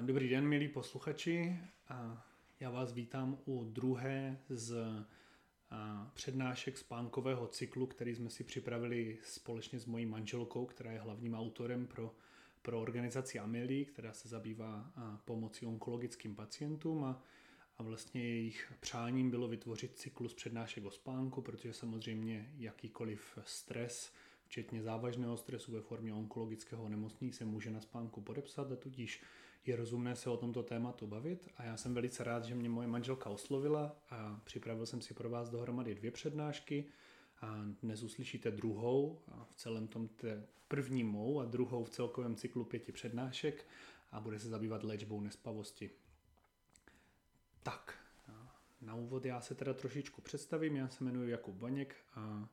Dobrý den, milí posluchači. Já vás vítám u druhé z přednášek spánkového cyklu, který jsme si připravili společně s mojí manželkou, která je hlavním autorem pro, pro organizaci Amelie, která se zabývá pomocí onkologickým pacientům a, a vlastně jejich přáním bylo vytvořit cyklus přednášek o spánku, protože samozřejmě jakýkoliv stres, včetně závažného stresu ve formě onkologického onemocnění se může na spánku podepsat a tudíž je rozumné se o tomto tématu bavit a já jsem velice rád, že mě moje manželka oslovila a připravil jsem si pro vás dohromady dvě přednášky a dnes uslyšíte druhou v celém tom té první mou a druhou v celkovém cyklu pěti přednášek a bude se zabývat léčbou nespavosti. Tak, na úvod já se teda trošičku představím, já se jmenuji Jakub Baněk a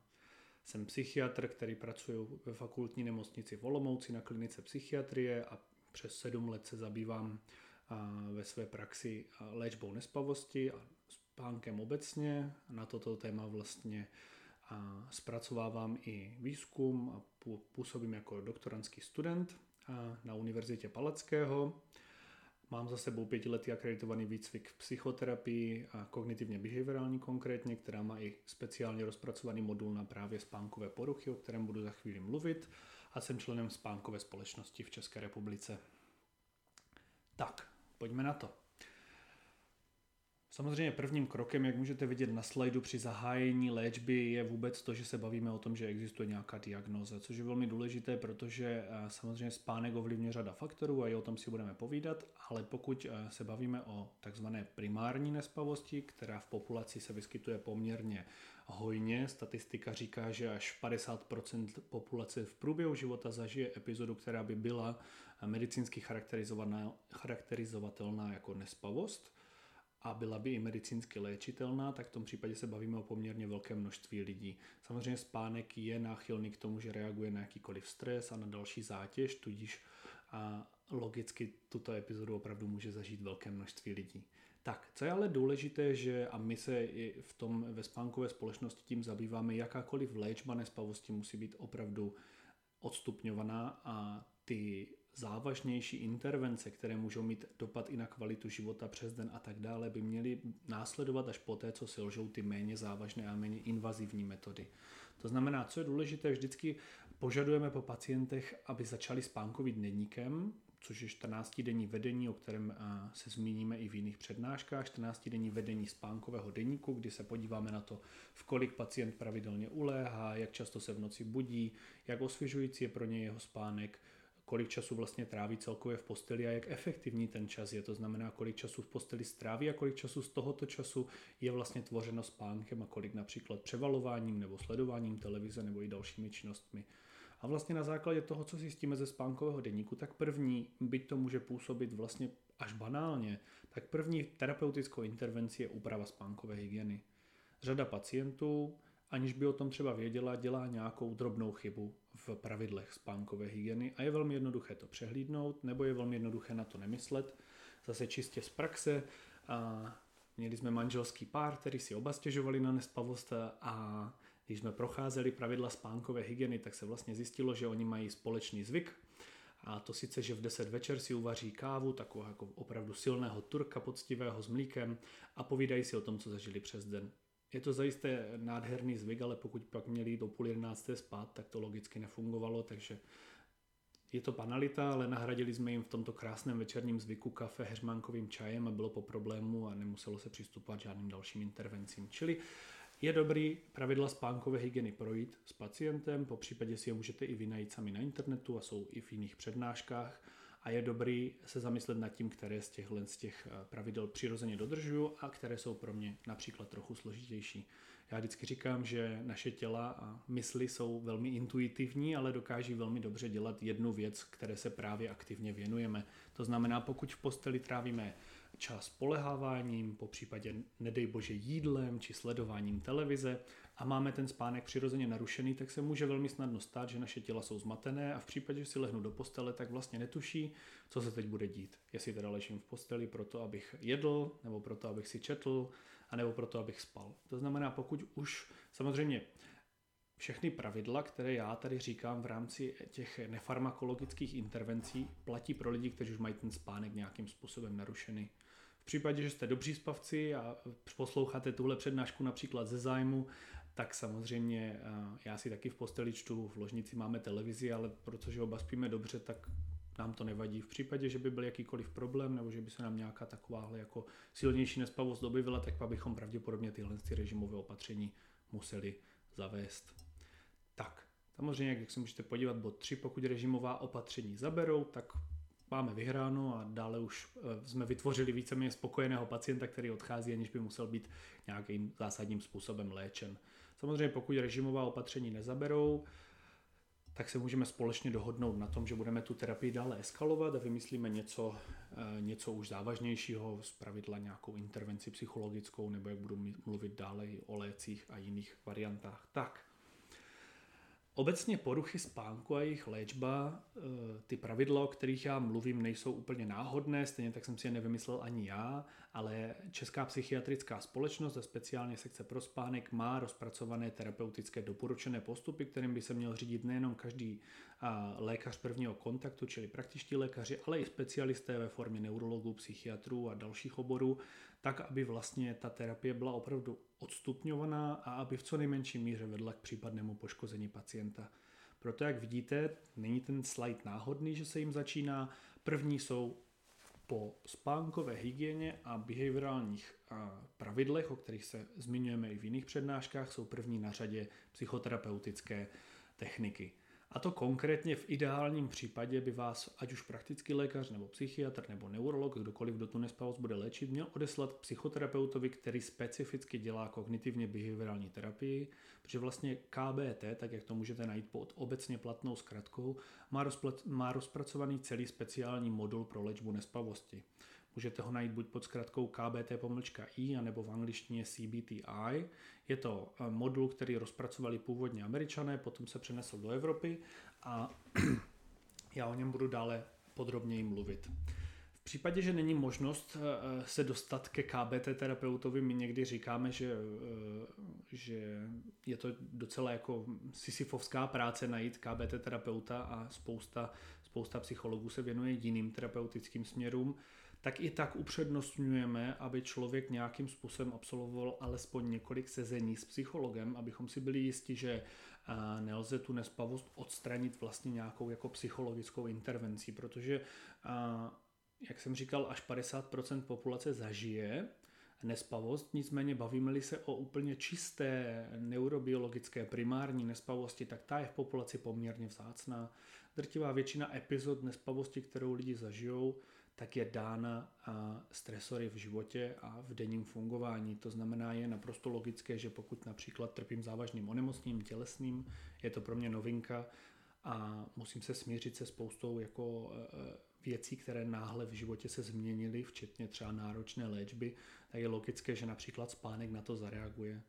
jsem psychiatr, který pracuje ve fakultní nemocnici v Olomouci na klinice psychiatrie a přes sedm let se zabývám ve své praxi léčbou nespavosti a spánkem obecně. Na toto téma vlastně zpracovávám i výzkum a působím jako doktorantský student na Univerzitě Palackého. Mám za sebou pětiletý akreditovaný výcvik v psychoterapii a kognitivně behaviorální konkrétně, která má i speciálně rozpracovaný modul na právě spánkové poruchy, o kterém budu za chvíli mluvit a jsem členem spánkové společnosti v České republice. Tak, pojďme na to. Samozřejmě prvním krokem, jak můžete vidět na slajdu při zahájení léčby, je vůbec to, že se bavíme o tom, že existuje nějaká diagnoza, což je velmi důležité, protože eh, samozřejmě spánek ovlivňuje řada faktorů a i o tom si budeme povídat, ale pokud eh, se bavíme o takzvané primární nespavosti, která v populaci se vyskytuje poměrně hojně, statistika říká, že až 50% populace v průběhu života zažije epizodu, která by byla medicínsky charakterizovatelná jako nespavost, a byla by i medicínsky léčitelná, tak v tom případě se bavíme o poměrně velkém množství lidí. Samozřejmě spánek je náchylný k tomu, že reaguje na jakýkoliv stres a na další zátěž, tudíž a logicky tuto epizodu opravdu může zažít velké množství lidí. Tak, co je ale důležité, že a my se i v tom ve spánkové společnosti tím zabýváme, jakákoliv léčba nespavosti musí být opravdu odstupňovaná a ty závažnější intervence, které můžou mít dopad i na kvalitu života přes den a tak dále, by měly následovat až poté, co selžou ty méně závažné a méně invazivní metody. To znamená, co je důležité, vždycky požadujeme po pacientech, aby začali spánkovým denníkem, což je 14-denní vedení, o kterém se zmíníme i v jiných přednáškách, 14-denní vedení spánkového deníku, kdy se podíváme na to, v kolik pacient pravidelně uléhá, jak často se v noci budí, jak osvěžující je pro něj jeho spánek, kolik času vlastně tráví celkově v posteli a jak efektivní ten čas je. To znamená, kolik času v posteli stráví a kolik času z tohoto času je vlastně tvořeno spánkem a kolik například převalováním nebo sledováním televize nebo i dalšími činnostmi. A vlastně na základě toho, co zjistíme ze spánkového deníku, tak první, byť to může působit vlastně až banálně, tak první terapeutickou intervenci je úprava spánkové hygieny. Řada pacientů aniž by o tom třeba věděla, dělá nějakou drobnou chybu v pravidlech spánkové hygieny a je velmi jednoduché to přehlídnout, nebo je velmi jednoduché na to nemyslet. Zase čistě z praxe a měli jsme manželský pár, který si oba stěžovali na nespavost a když jsme procházeli pravidla spánkové hygieny, tak se vlastně zjistilo, že oni mají společný zvyk, a to sice, že v 10 večer si uvaří kávu, takového jako opravdu silného turka poctivého s mlíkem a povídají si o tom, co zažili přes den. Je to zajisté nádherný zvyk, ale pokud pak měli do půl jedenácté spát, tak to logicky nefungovalo, takže je to banalita, ale nahradili jsme jim v tomto krásném večerním zvyku kafe heřmánkovým čajem a bylo po problému a nemuselo se přistupovat žádným dalším intervencím. Čili je dobrý pravidla spánkové hygieny projít s pacientem, po případě si je můžete i vynajít sami na internetu a jsou i v jiných přednáškách a je dobrý se zamyslet nad tím, které z těchhle z těch eh, pravidel přirozeně dodržuju a které jsou pro mě například trochu složitější. Já vždycky říkám, že naše těla a mysli jsou velmi intuitivní, ale dokáží velmi dobře dělat jednu věc, které se právě aktivně věnujeme. To znamená, pokud v posteli trávíme čas poleháváním, po případě nedej bože jídlem či sledováním televize a máme ten spánek přirozeně narušený, tak se může velmi snadno stát, že naše těla jsou zmatené a v případě, že si lehnu do postele, tak vlastně netuší, co se teď bude dít. Jestli teda ležím v posteli proto, abych jedl, nebo proto, abych si četl, anebo proto, abych spal. To znamená, pokud už samozřejmě všechny pravidla, které já tady říkám v rámci těch nefarmakologických intervencí, platí pro lidi, kteří už mají ten spánek nějakým způsobem narušený. V případě, že jste dobří spavci a posloucháte tuhle přednášku například ze zájmu, tak samozřejmě já si taky v posteli čtu, v ložnici máme televizi, ale protože oba spíme dobře, tak nám to nevadí. V případě, že by byl jakýkoliv problém nebo že by se nám nějaká takováhle jako silnější nespavost objevila, tak bychom pravděpodobně tyhle ty režimové opatření museli zavést. Tak, samozřejmě, jak se můžete podívat, bod 3, pokud režimová opatření zaberou, tak máme vyhráno a dále už eh, jsme vytvořili víceméně spokojeného pacienta, který odchází, aniž by musel být nějakým zásadním způsobem léčen. Samozřejmě pokud režimová opatření nezaberou, tak se můžeme společně dohodnout na tom, že budeme tu terapii dále eskalovat a vymyslíme něco, eh, něco už závažnějšího, z pravidla nějakou intervenci psychologickou, nebo jak budu mluvit dále o lécích a jiných variantách. Tak, Obecně poruchy spánku a jejich léčba, eh, ty pravidla, o kterých já mluvím, nejsou úplně náhodné, stejně tak jsem si je nevymyslel ani já, ale Česká psychiatrická společnost a speciálně sekce pro spánek má rozpracované terapeutické doporučené postupy, kterým by se měl řídit nejenom každý lékař prvního kontaktu, čili praktičtí lékaři, ale i specialisté ve formě neurologů, psychiatrů a dalších oborů, tak, aby vlastně ta terapie byla opravdu odstupňovaná a aby v co nejmenší míře vedla k případnému poškození pacienta. Proto, jak vidíte, není ten slide náhodný, že se jim začíná. První jsou po spánkové hygieně a behaviorálních pravidlech, o kterých se zmiňujeme i v jiných přednáškách, jsou první na řadě psychoterapeutické techniky. A to konkrétně v ideálním případě by vás, ať už praktický lékař, nebo psychiatr, nebo neurolog, kdokoliv, kdo tu nespavost bude léčit, měl odeslat psychoterapeutovi, který specificky dělá kognitivně behaviorální terapii, protože vlastně KBT, tak jak to můžete najít pod obecně platnou zkratkou, má, rozplat, má rozpracovaný celý speciální modul pro léčbu nespavosti. Můžete ho najít buď pod zkratkou KBT pomlčka I, anebo v angličtině CBTI. Je to eh, modul, který rozpracovali původně američané, potom se přenesl do Evropy a já o něm budu dále podrobněji mluvit. V případě, že není možnost eh, se dostat ke KBT terapeutovi, my někdy říkáme, že, eh, že je to docela jako sisyfovská práce najít KBT terapeuta a spousta, spousta psychologů se věnuje jiným terapeutickým směrům tak i tak upřednostňujeme, aby člověk nějakým způsobem absolvoval alespoň několik sezení s psychologem, abychom si byli jisti, že nelze tu nespavost odstranit vlastně nějakou jako psychologickou intervencí, protože, jak jsem říkal, až 50% populace zažije nespavost, nicméně bavíme-li se o úplně čisté neurobiologické primární nespavosti, tak ta je v populaci poměrně vzácná. Drtivá většina epizod nespavosti, kterou lidi zažijou, tak je dána stresory v životě a v denním fungování. To znamená, je naprosto logické, že pokud například trpím závažným onemocněním tělesným, je to pro mě novinka a musím se smířit se spoustou jako e, e, věcí, které náhle v životě se změnily, včetně třeba náročné léčby, tak je logické, že například spánek na to zareaguje.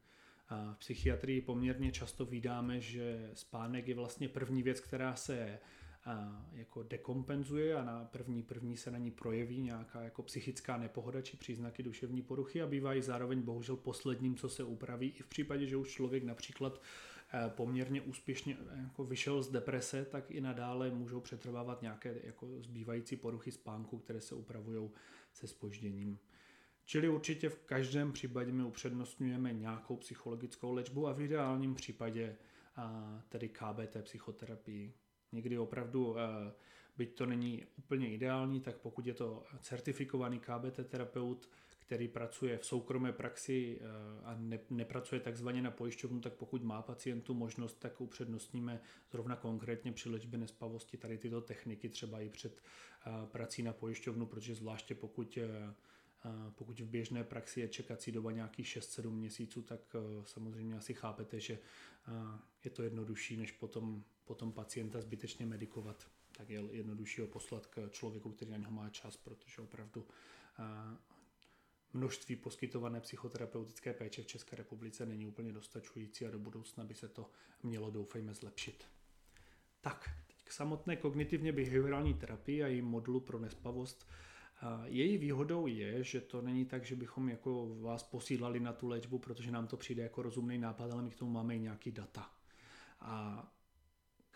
A v psychiatrii poměrně často vydáme, že spánek je vlastně první věc, která se jako dekompenzuje a na první první se na ní projeví nějaká jako psychická nepohoda či příznaky duševní poruchy a bývají zároveň bohužel posledním, co se upraví i v případě, že už člověk například eh, poměrně úspěšně eh, jako vyšel z deprese, tak i nadále můžou přetrvávat nějaké jako zbývající poruchy spánku, které se upravují se spožděním. Čili určitě v každém případě my upřednostňujeme nějakou psychologickou léčbu a v ideálním případě tedy KBT psychoterapii. Někdy opravdu, eh, byť to není úplně ideální, tak pokud je to certifikovaný KBT terapeut, který pracuje v soukromé praxi eh, a ne, nepracuje takzvaně na pojišťovnu, tak pokud má pacientu možnost, tak upřednostníme zrovna konkrétně při léčbě nespavosti tady tyto techniky třeba i před eh, prací na pojišťovnu, protože zvláště pokud pokud v běžné praxi je čekací doba nějakých 6-7 měsíců, tak samozřejmě asi chápete, že je to jednodušší, než potom potom pacienta zbytečně medikovat, tak je jednodušší ho poslat k člověku, který na něho má čas, protože opravdu množství poskytované psychoterapeutické péče v České republice není úplně dostačující a do budoucna by se to mělo, doufejme, zlepšit. Tak, teď k samotné kognitivně behaviorální terapii a její modulu pro nespavost. Její výhodou je, že to není tak, že bychom jako vás posílali na tu léčbu, protože nám to přijde jako rozumný nápad, ale my k tomu máme i nějaký data. A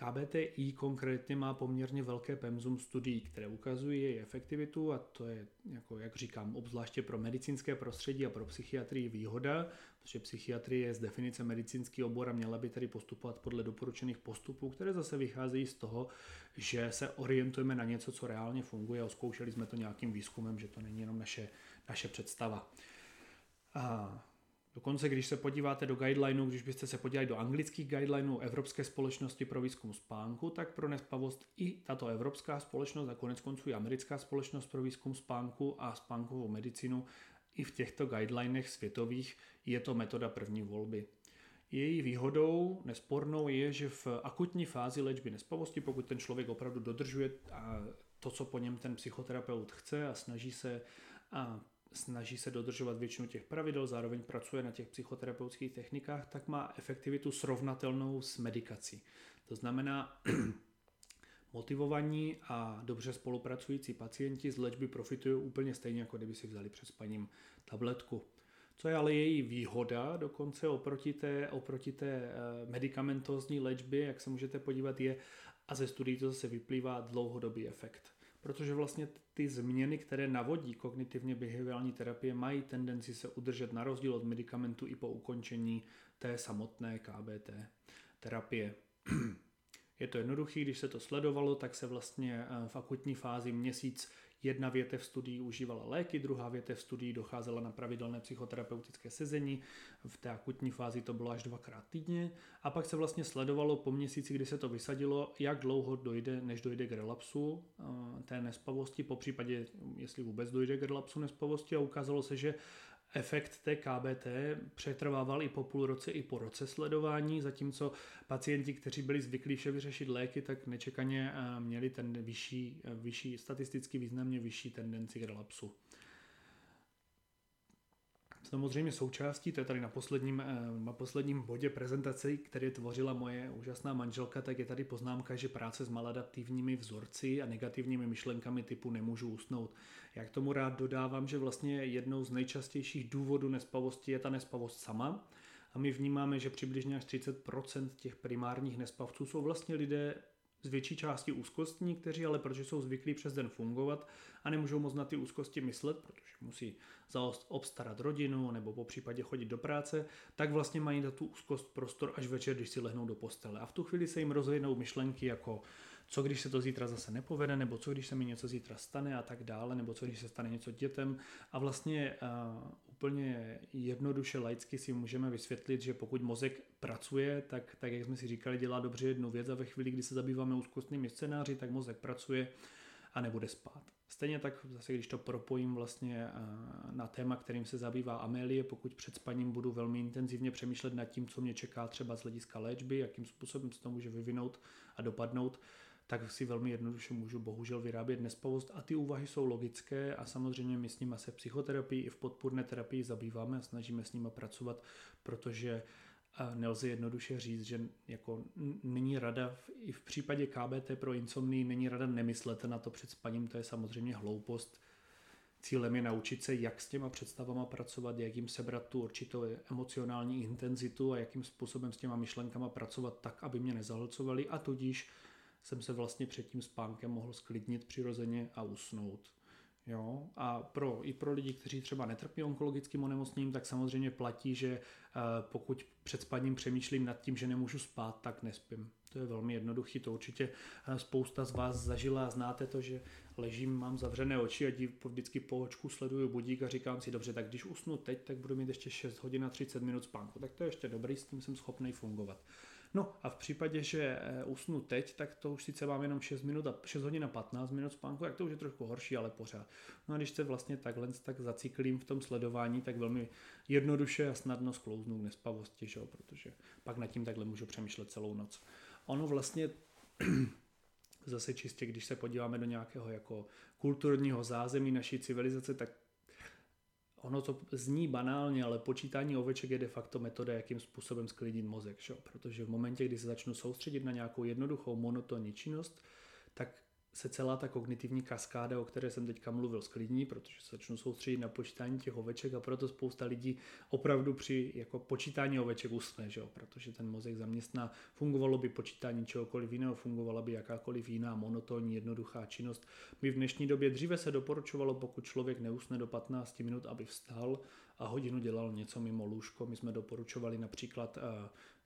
KBTI konkrétně má poměrně velké pemzum studií, které ukazují její efektivitu a to je, jako jak říkám, obzvláště pro medicínské prostředí a pro psychiatrii výhoda, protože psychiatrie je z definice medicínský obor a měla by tedy postupovat podle doporučených postupů, které zase vycházejí z toho, že se orientujeme na něco, co reálně funguje a zkoušeli jsme to nějakým výzkumem, že to není jenom naše, naše představa. A Dokonce, když se podíváte do guidelineu, když byste se podívali do anglických guidelineů Evropské společnosti pro výzkum spánku, tak pro nespavost i tato evropská společnost a konec konců i americká společnost pro výzkum spánku a spánkovou medicínu i v těchto guidelinech světových je to metoda první volby. Její výhodou nespornou je, že v akutní fázi léčby nespavosti, pokud ten člověk opravdu dodržuje to, co po něm ten psychoterapeut chce a snaží se snaží se dodržovat většinu těch pravidel, zároveň pracuje na těch psychoterapeutických technikách, tak má efektivitu srovnatelnou s medikací. To znamená, motivovaní a dobře spolupracující pacienti z léčby profitují úplně stejně, jako kdyby si vzali přes paním tabletku. Co je ale její výhoda dokonce oproti té, oproti té eh, medicamentózní léčbě, jak se můžete podívat, je, a ze studií to zase vyplývá dlouhodobý efekt protože vlastně ty změny, které navodí kognitivně behaviorální terapie, mají tendenci se udržet na rozdíl od medicamentu i po ukončení té samotné KBT terapie. Je to jednoduché, když se to sledovalo, tak se vlastně eh, v akutní fázi měsíc Jedna větev studií užívala léky, druhá větev studií docházela na pravidelné psychoterapeutické sezení, v té akutní fázi to bylo až dvakrát týdně. A pak se vlastně sledovalo po měsíci, kdy se to vysadilo, jak dlouho dojde, než dojde k relapsu eh, té nespavosti, po případě, jestli vůbec dojde k relapsu nespavosti. A ukázalo se, že efekt té KBT přetrvával i po půl roce, i po roce sledování, zatímco pacienti, kteří byli zvyklí vše vyřešit léky, tak nečekaně eh, měli ten vyšší, eh, vyšší statisticky významně vyšší tendenci k relapsu. Samozřejmě součástí, to je tady na posledním, eh, na posledním bodě prezentace, který tvořila moje úžasná manželka, tak je tady poznámka, že práce s maladaptivními vzorci a negativními myšlenkami typu nemůžu usnout. Já k tomu rád dodávám, že vlastně jednou z nejčastějších důvodů nespavosti je ta nespavost sama. A my vnímáme, že přibližně až 30% těch primárních nespavců jsou vlastně lidé z větší části úzkostní, kteří ale protože jsou zvyklí přes den fungovat a nemůžou moc na ty úzkosti myslet, protože musí obstarat rodinu nebo po případě chodit do práce, tak vlastně mají na tu úzkost prostor až večer, když si lehnou do postele. A v tu chvíli se jim rozhodnou myšlenky jako co když se to zítra zase nepovede, nebo co když se mi něco zítra stane a tak dále, nebo co když se stane něco dětem. A vlastně uh, úplně jednoduše laicky si můžeme vysvětlit, že pokud mozek pracuje, tak, tak jak jsme si říkali, dělá dobře jednu věc a ve chvíli, kdy se zabýváme úzkostnými scénáři, tak mozek pracuje a nebude spát. Stejně tak zase, když to propojím vlastně na téma, kterým se zabývá Amélie, pokud před spaním budu velmi intenzivně přemýšlet nad tím, co mě čeká třeba z hlediska léčby, jakým způsobem se to může vyvinout a dopadnout, tak si velmi jednoduše můžu bohužel vyrábět nespavost a ty úvahy jsou logické a samozřejmě my s nimi se v psychoterapii i v podpůrné terapii zabýváme a snažíme s nimi pracovat, protože nelze jednoduše říct, že jako není rada, i v případě KBT pro insomnii není rada nemyslet na to před spaním, to je samozřejmě hloupost. Cílem je naučit se, jak s těma představama pracovat, jak jim sebrat tu určitou emocionální intenzitu a jakým způsobem s těma myšlenkama pracovat tak, aby mě nezahlcovali a tudíž jsem se vlastně před tím spánkem mohl sklidnit přirozeně a usnout. Jo? A pro, i pro lidi, kteří třeba netrpí onkologickým onemocněním, tak samozřejmě platí, že eh, pokud před spaním přemýšlím nad tím, že nemůžu spát, tak nespím. To je velmi jednoduchý, to určitě eh, spousta z vás zažila a znáte to, že ležím, mám zavřené oči a vždycky po očku sleduju budík a říkám si, dobře, tak když usnu teď, tak budu mít ještě 6 hodin a 30 minut spánku. Tak to je ještě dobrý, s tím jsem schopný fungovat. No a v případě, že eh, usnu teď, tak to už sice mám jenom 6, minut a 6 hodin a 15 minut spánku, tak to už je trošku horší, ale pořád. No a když se vlastně takhle tak zaciklím v tom sledování, tak velmi jednoduše a snadno sklouznu k nespavosti, že? protože pak nad tím takhle můžu přemýšlet celou noc. Ono vlastně zase čistě, když se podíváme do nějakého jako kulturního zázemí naší civilizace, tak ono to zní banálně, ale počítání oveček je de facto metoda, jakým způsobem sklidit mozek. Šo? Protože v momentě, kdy se začnu soustředit na nějakou jednoduchou monotónní činnost, tak se celá ta kognitivní kaskáda, o které jsem teďka mluvil, sklidní, protože se začnu soustředit na počítání těch oveček a proto spousta lidí opravdu při jako počítání oveček usne, že jo? protože ten mozek zaměstná, fungovalo by počítání čehokoliv jiného, fungovala by jakákoliv jiná monotónní, jednoduchá činnost. My v dnešní době dříve se doporučovalo, pokud člověk neusne do 15 minut, aby vstal a hodinu dělal něco mimo lůžko. My jsme doporučovali například uh,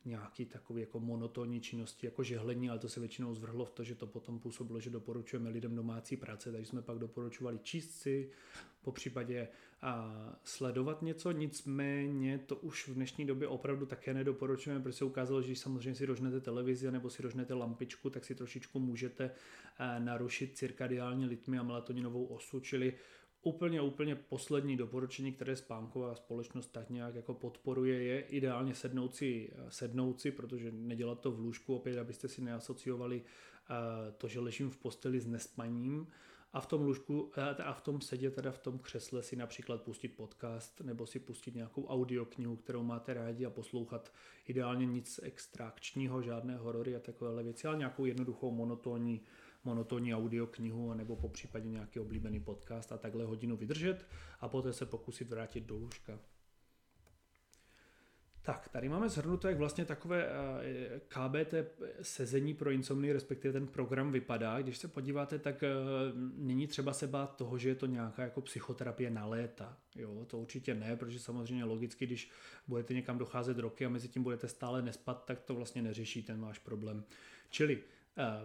nějaký takový jako monotónní činnosti, jako žehlení, ale to se většinou zvrhlo v to, že to potom působilo, že doporučujeme lidem domácí práce, takže jsme pak doporučovali číst si, po případě a sledovat něco, nicméně to už v dnešní době opravdu také nedoporučujeme, protože se ukázalo, že když samozřejmě si rožnete televizi nebo si rožnete lampičku, tak si trošičku můžete narušit cirkadiální rytmy a melatoninovou osu, čili úplně, úplně poslední doporučení, které spánková společnost tak nějak jako podporuje, je ideálně sednout si, sednout si, protože nedělat to v lůžku, opět, abyste si neasociovali eh, to, že ležím v posteli s nespaním, a v tom lůžku eh, a v tom sedě, teda v tom křesle si například pustit podcast nebo si pustit nějakou audioknihu, kterou máte rádi a poslouchat ideálně nic extrakčního, žádné horory a takovéhle věci, ale nějakou jednoduchou monotónní monotónní audioknihu nebo po případě nějaký oblíbený podcast a takhle hodinu vydržet a poté se pokusit vrátit do lůžka. Tak, tady máme zhrnuto, jak vlastně takové eh, KBT sezení pro insomnii, respektive ten program vypadá. Když se podíváte, tak eh, není třeba se bát toho, že je to nějaká jako psychoterapie na léta. Jo, to určitě ne, protože samozřejmě logicky, když budete někam docházet roky a mezi tím budete stále nespat, tak to vlastně neřeší ten váš problém. Čili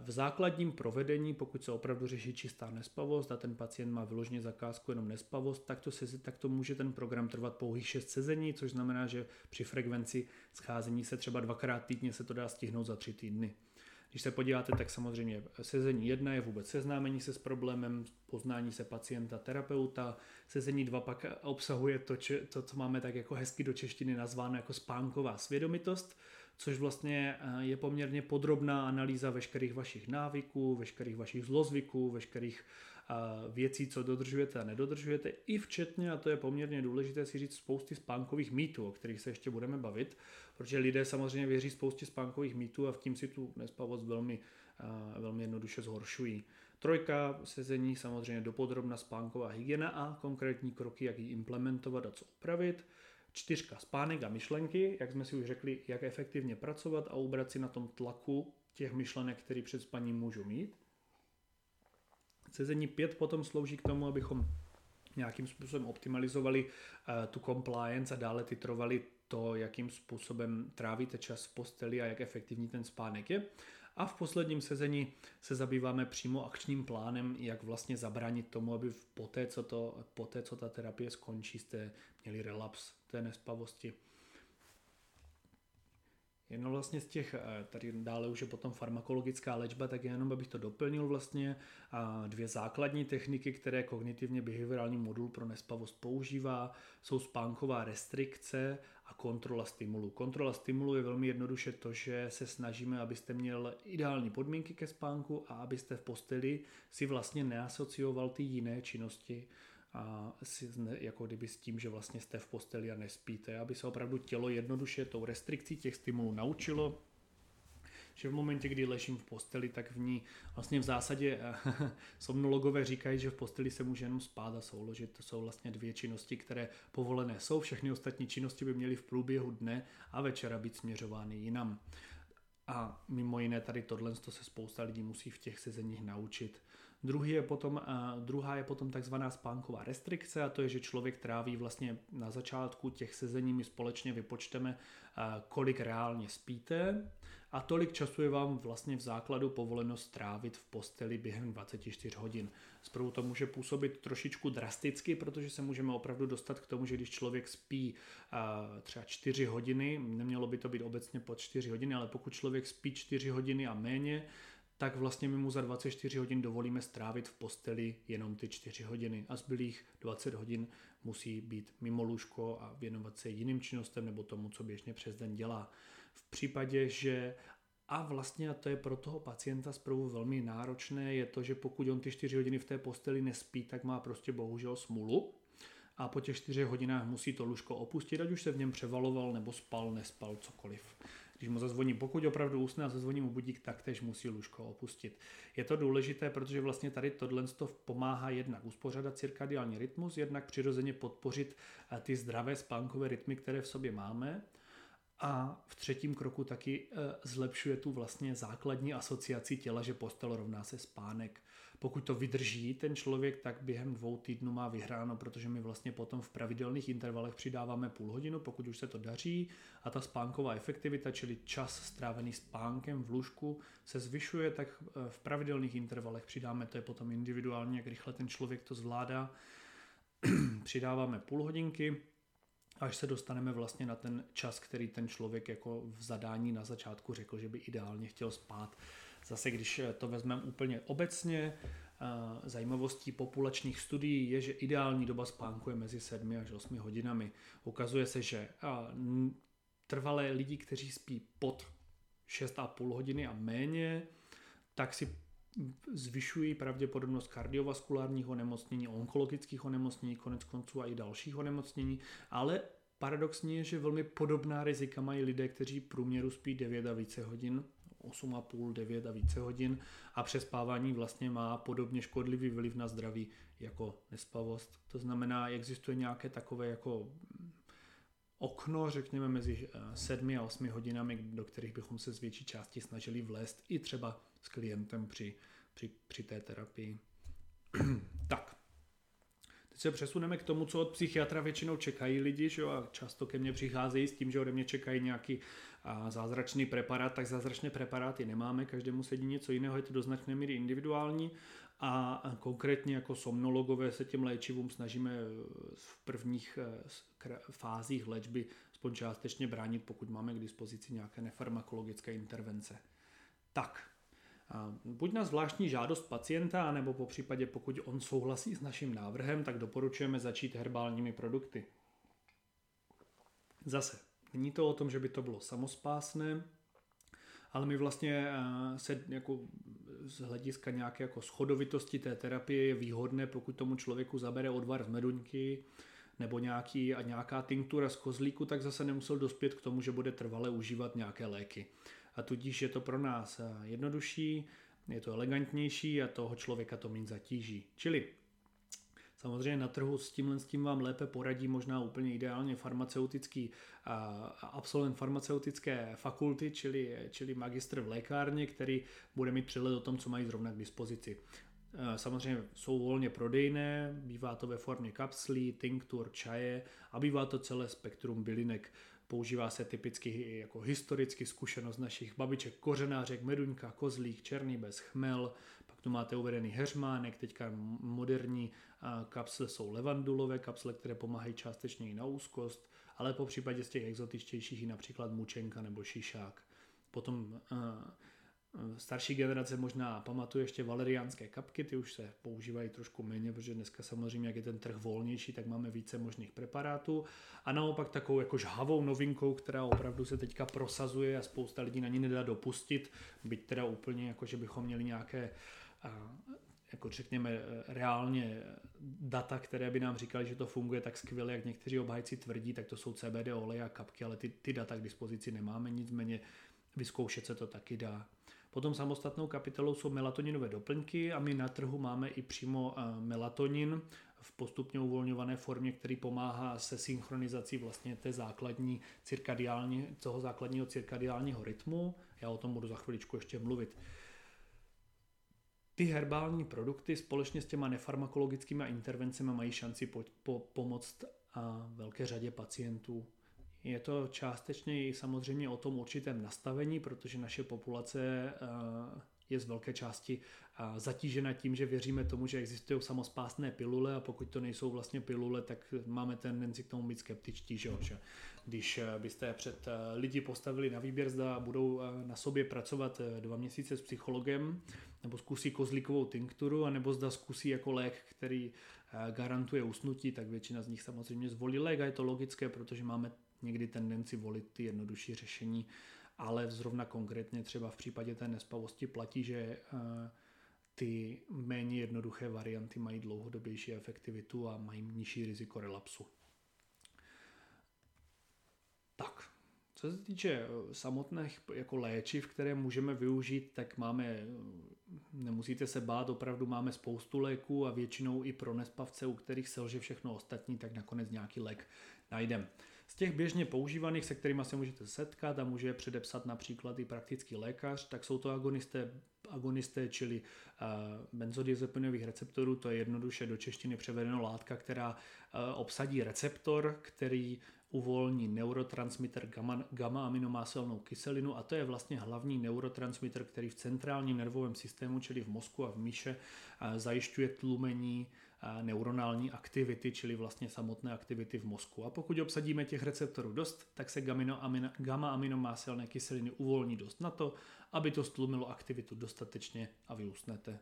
v základním provedení, pokud se opravdu řeší čistá nespavost a ten pacient má vyloženě zakázku jenom nespavost, tak to, se, tak to může ten program trvat pouhých 6 sezení, což znamená, že při frekvenci scházení se třeba dvakrát týdně se to dá stihnout za tři týdny. Když se podíváte, tak samozřejmě sezení jedna je vůbec seznámení se s problémem, poznání se pacienta, terapeuta. Sezení dva pak obsahuje to, to, co máme tak jako hezky do češtiny nazváno jako spánková svědomitost, což vlastně eh, je poměrně podrobná analýza veškerých vašich návyků, veškerých vašich zlozvyků, veškerých eh, věcí, co dodržujete a nedodržujete, i včetně, a to je poměrně důležité si říct, spousty spánkových mýtů, o kterých se ještě budeme bavit, protože lidé samozřejmě věří spoustě spánkových mýtů a v tím si tu nespavost velmi, eh, velmi jednoduše zhoršují. Trojka sezení samozřejmě dopodrobna spánková hygiena a konkrétní kroky, jak ji implementovat a co upravit. Čtyřka, spánek a myšlenky, jak jsme si už řekli, jak efektivně pracovat a ubrat si na tom tlaku těch myšlenek, které před spaním můžu mít. Sezení 5 potom slouží k tomu, abychom nějakým způsobem optimalizovali uh, tu compliance a dále titrovali to, jakým způsobem trávíte čas v posteli a jak efektivní ten spánek je. A v posledním sezení se zabýváme přímo akčním plánem, jak vlastně zabránit tomu, aby v poté, co, to, poté, co ta terapie skončí, jste měli relaps té nespavosti. Jenom vlastně z těch, eh, tady dále už je potom farmakologická léčba, tak jenom abych to doplnil vlastně, dvě základní techniky, které kognitivně behaviorální modul pro nespavost používá, jsou spánková restrikce a kontrola stimulu. Kontrola stimulu je velmi jednoduše to, že se snažíme, abyste měl ideální podmínky ke spánku a abyste v posteli si vlastně neasocioval ty jiné činnosti, a si, jako kdyby s tím, že vlastně jste v posteli a nespíte, aby se opravdu tělo jednoduše tou restrikcí těch stimulů naučilo, že v momentě, kdy ležím v posteli, tak v ní vlastně v zásadě somnologové říkají, že v posteli se může jenom spát a souložit. To jsou vlastně dvě činnosti, které povolené jsou. Všechny ostatní činnosti by měly v průběhu dne a večera být směřovány jinam. A mimo jiné tady tohle to se spousta lidí musí v těch sezeních naučit. Druhý je potom, uh, druhá je potom takzvaná spánková restrikce a to je, že člověk tráví vlastně na začátku těch sezení, my společně vypočteme, uh, kolik reálně spíte a tolik času je vám vlastně v základu povoleno strávit v posteli během 24 hodin. Zprvu to může působit trošičku drasticky, protože se můžeme opravdu dostat k tomu, že když člověk spí uh, třeba 4 hodiny, nemělo by to být obecně pod 4 hodiny, ale pokud člověk spí 4 hodiny a méně, tak vlastně my mu za 24 hodin dovolíme strávit v posteli jenom ty 4 hodiny a zbylých 20 hodin musí být mimo lůžko a věnovat se jiným činnostem nebo tomu, co běžně přes den dělá. V případě, že a vlastně, a to je pro toho pacienta zprvu velmi náročné, je to, že pokud on ty 4 hodiny v té posteli nespí, tak má prostě bohužel smůlu a po těch 4 hodinách musí to lůžko opustit, ať už se v něm převaloval nebo spal, nespal, cokoliv. Když mu zazvoní, pokud opravdu usne a zazvoní mu budík, tak tež musí lůžko opustit. Je to důležité, protože vlastně tady tohle pomáhá jednak uspořádat cirkadiální rytmus, jednak přirozeně podpořit eh, ty zdravé spánkové rytmy, které v sobě máme a v třetím kroku taky e, zlepšuje tu vlastně základní asociaci těla, že postel rovná se spánek. Pokud to vydrží ten člověk, tak během dvou týdnů má vyhráno, protože my vlastně potom v pravidelných intervalech přidáváme půl hodinu, pokud už se to daří. A ta spánková efektivita, čili čas strávený spánkem v lůžku se zvyšuje, tak e, v pravidelných intervalech přidáme, to je potom individuálně, jak rychle ten člověk to zvládá, přidáváme půl hodinky, až se dostaneme vlastně na ten čas, který ten člověk jako v zadání na začátku řekl, že by ideálně chtěl spát. Zase, když to vezmeme úplně obecně, zajímavostí populačních studií je, že ideální doba spánku je mezi 7 až 8 hodinami. Ukazuje se, že trvalé lidi, kteří spí pod 6,5 hodiny a méně, tak si zvyšují pravděpodobnost kardiovaskulárních onemocnění, onkologických onemocnění, konec konců a i dalších onemocnění, ale paradoxní je, že velmi podobná rizika mají lidé, kteří průměru spí 9 a více hodin, 8,5, 9 a více hodin a přespávání vlastně má podobně škodlivý vliv na zdraví jako nespavost. To znamená, existuje nějaké takové jako okno, řekněme, mezi 7 a 8 hodinami, do kterých bychom se z větší části snažili vlézt i třeba s klientem při, při, při té terapii. Se přesuneme k tomu, co od psychiatra většinou čekají lidi, že jo, a často ke mně přicházejí s tím, že ode mě čekají nějaký a, zázračný preparát, tak zázračné preparáty nemáme, každému sedí něco jiného, je to do značné míry individuální a konkrétně jako somnologové se těm léčivům snažíme v prvních eh, fázích léčby aspoň částečně bránit, pokud máme k dispozici nějaké nefarmakologické intervence. Tak, Buď na zvláštní žádost pacienta, nebo po případě pokud on souhlasí s naším návrhem, tak doporučujeme začít herbálními produkty. Zase, není to o tom, že by to bylo samospásné, ale my vlastně eh, se jako z hlediska nějaké jako schodovitosti té terapie je výhodné, pokud tomu člověku zabere odvar z meduňky nebo nějaký, a nějaká tinktura z kozlíku, tak zase nemusel dospět k tomu, že bude trvale užívat nějaké léky a tudíž je to pro nás eh, jednodušší, je to elegantnější a toho člověka to méně zatíží. Čili Samozřejmě na trhu s tímhle s tím vám lépe poradí možná úplně ideálně farmaceutický absolvent farmaceutické fakulty, čili, čili magistr v lékárně, který bude mít přehled o tom, co mají zrovna k dispozici. Eh, samozřejmě jsou volně prodejné, bývá to ve formě kapslí, tinktur, čaje a bývá to celé spektrum bylinek. Používá se typicky jako historicky zkušenost našich babiček kořenářek, meduňka, kozlík, černý bez chmel, pak tu máte uvedený heřmánek, teďka moderní kapsle jsou levandulové kapsle, které pomáhají částečně i na úzkost, ale po případě z těch exotičtějších i například mučenka nebo šišák. Potom Starší generace možná pamatuje ještě valeriánské kapky, ty už se používají trošku méně, protože dneska samozřejmě, jak je ten trh volnější, tak máme více možných preparátů. A naopak takovou jako žhavou novinkou, která opravdu se teďka prosazuje a spousta lidí na ní nedá dopustit, byť teda úplně jako, že bychom měli nějaké jako řekněme reálně data, které by nám říkali, že to funguje tak skvěle, jak někteří obhajci tvrdí, tak to jsou CBD oleje a kapky, ale ty, ty data k dispozici nemáme, nicméně vyzkoušet se to taky dá. Potom samostatnou kapitolou jsou melatoninové doplňky a my na trhu máme i přímo eh, melatonin v postupně uvolňované formě, který pomáhá se synchronizací vlastně té základní cirkadiální, toho základního cirkadiálního rytmu. Já o tom budu za chviličku ještě mluvit. Ty herbální produkty společně s těma nefarmakologickými intervencemi mají šanci po, po, pomoct a velké řadě pacientů je to částečně i samozřejmě o tom určitém nastavení, protože naše populace eh, je z velké části eh, zatížena tím, že věříme tomu, že existují samospásné pilule a pokud to nejsou vlastně pilule, tak máme tendenci k tomu být skeptičtí, že, že když eh, byste před lidi postavili na výběr, zda budou na sobě pracovat dva měsíce s psychologem, nebo zkusí kozlíkovou tinkturu, anebo zda zkusí jako lék, který garantuje usnutí, tak většina z nich samozřejmě zvolí lék. A je to logické, protože máme někdy tendenci volit ty jednodušší řešení, ale zrovna konkrétně třeba v případě té nespavosti platí, že eh, ty méně jednoduché varianty mají dlouhodobější efektivitu a mají nižší riziko relapsu. Tak, Co se týče eh, samotných jako léčiv, které můžeme využít, tak máme, eh, nemusíte se bát, opravdu máme spoustu léků a většinou i pro nespavce, u kterých selže všechno ostatní, tak nakonec nějaký lék najdeme. Z těch běžně používaných, se kterými se můžete setkat a může je předepsat například i praktický lékař, tak jsou to agonisté, agonisté čili uh, benzodiazepinových receptorů, to je jednoduše do češtiny převedeno látka, která uh, obsadí receptor, který uvolní neurotransmitter gamma, gamma aminomáselnou kyselinu a to je vlastně hlavní neurotransmitter, který v centrálním nervovém systému, čili v mozku a v myše, zajišťuje tlumení neuronální aktivity, čili vlastně samotné aktivity v mozku. A pokud obsadíme těch receptorů dost, tak se gamma aminomáselné kyseliny uvolní dost na to, aby to stlumilo aktivitu dostatečně a vy usnete.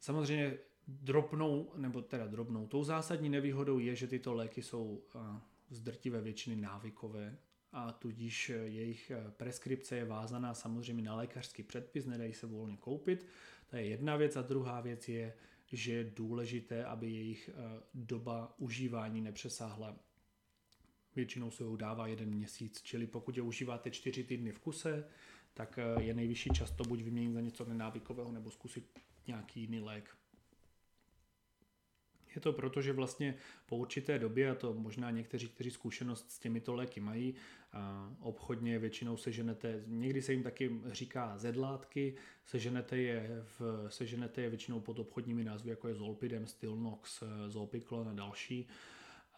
Samozřejmě drobnou, nebo teda drobnou, tou zásadní nevýhodou je, že tyto léky jsou z většiny návykové a tudíž jejich preskripce je vázaná samozřejmě na lékařský předpis, nedají se volně koupit. To je jedna věc a druhá věc je, že je důležité, aby jejich doba užívání nepřesáhla. Většinou se ho dává jeden měsíc, čili pokud je užíváte čtyři týdny v kuse, tak je nejvyšší čas to buď vyměnit za něco nenávykového nebo zkusit nějaký jiný lék. Je to proto, že vlastně po určité době, a to možná někteří, kteří zkušenost s těmito léky mají, a obchodně většinou seženete, někdy se jim taky říká zedlátky, seženete je, v, seženete je většinou pod obchodními názvy, jako je Zolpidem, Stilnox, Zolpiklon a další.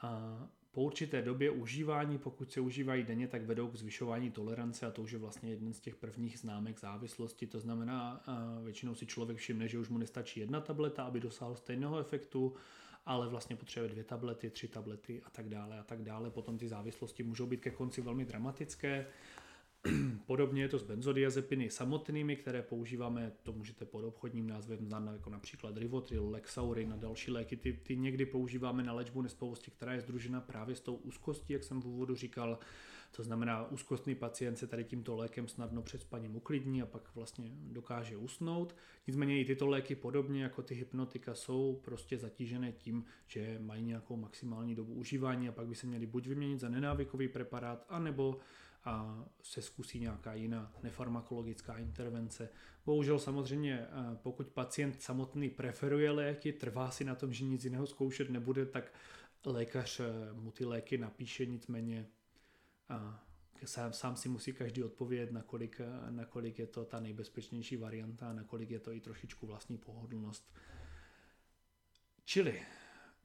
A po určité době užívání, pokud se užívají denně, tak vedou k zvyšování tolerance a to už je vlastně jeden z těch prvních známek závislosti. To znamená, většinou si člověk všimne, že už mu nestačí jedna tableta, aby dosáhl stejného efektu ale vlastně potřebuje dvě tablety, tři tablety a tak dále a tak dále. Potom ty závislosti můžou být ke konci velmi dramatické. Podobně je to s benzodiazepiny samotnými, které používáme, to můžete pod obchodním názvem znát jako například Rivotril, Lexaurin a další léky. Ty, ty někdy používáme na léčbu nespavosti, která je združena právě s tou úzkostí, jak jsem v úvodu říkal, to znamená, úzkostný pacient se tady tímto lékem snadno před spaním uklidní a pak vlastně dokáže usnout. Nicméně i tyto léky podobně jako ty hypnotika jsou prostě zatížené tím, že mají nějakou maximální dobu užívání a pak by se měly buď vyměnit za nenávykový preparát, anebo a se zkusí nějaká jiná nefarmakologická intervence. Bohužel samozřejmě, pokud pacient samotný preferuje léky, trvá si na tom, že nic jiného zkoušet nebude, tak lékař mu ty léky napíše, nicméně a sám, sám si musí každý odpovědět, nakolik, nakolik je to ta nejbezpečnější varianta nakolik je to i trošičku vlastní pohodlnost. Čili,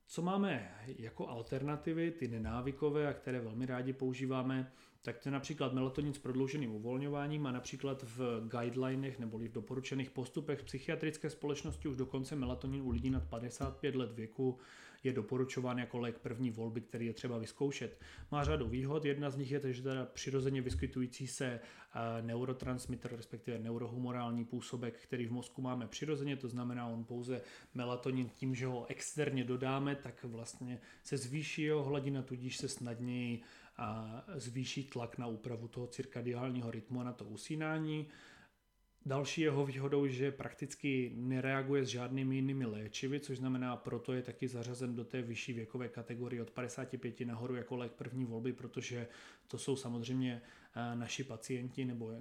co máme jako alternativy, ty nenávykové, a které velmi rádi používáme, tak to je například melatonin s prodlouženým uvolňováním a například v guidelinech nebo v doporučených postupech psychiatrické společnosti už dokonce melatonin u lidí nad 55 let věku je doporučován jako lék první volby, který je třeba vyzkoušet. Má řadu výhod, jedna z nich je, že teda přirozeně vyskytující se eh, neurotransmitter, respektive neurohumorální působek, který v mozku máme přirozeně, to znamená, on pouze melatonin tím, že ho externě dodáme, tak vlastně se zvýší jeho hladina, tudíž se snadněji a zvýší tlak na úpravu toho cirkadiálního rytmu a na to usínání. Další jeho výhodou, že prakticky nereaguje s žádnými jinými léčivy, což znamená, proto je taky zařazen do té vyšší věkové kategorie od 55 nahoru jako lék první volby, protože to jsou samozřejmě naši pacienti nebo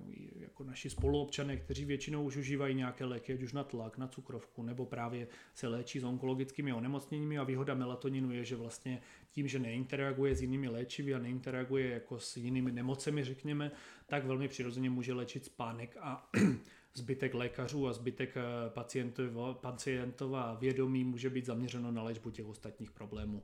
jako naši spoluobčané, kteří většinou už užívají nějaké léky, ať už na tlak, na cukrovku, nebo právě se léčí s onkologickými onemocněními a výhoda melatoninu je, že vlastně tím, že neinteraguje s jinými léčivy a neinteraguje jako s jinými nemocemi, řekněme, tak velmi přirozeně může léčit spánek a zbytek lékařů a zbytek eh, pacientova vědomí může být zaměřeno na léčbu těch ostatních problémů.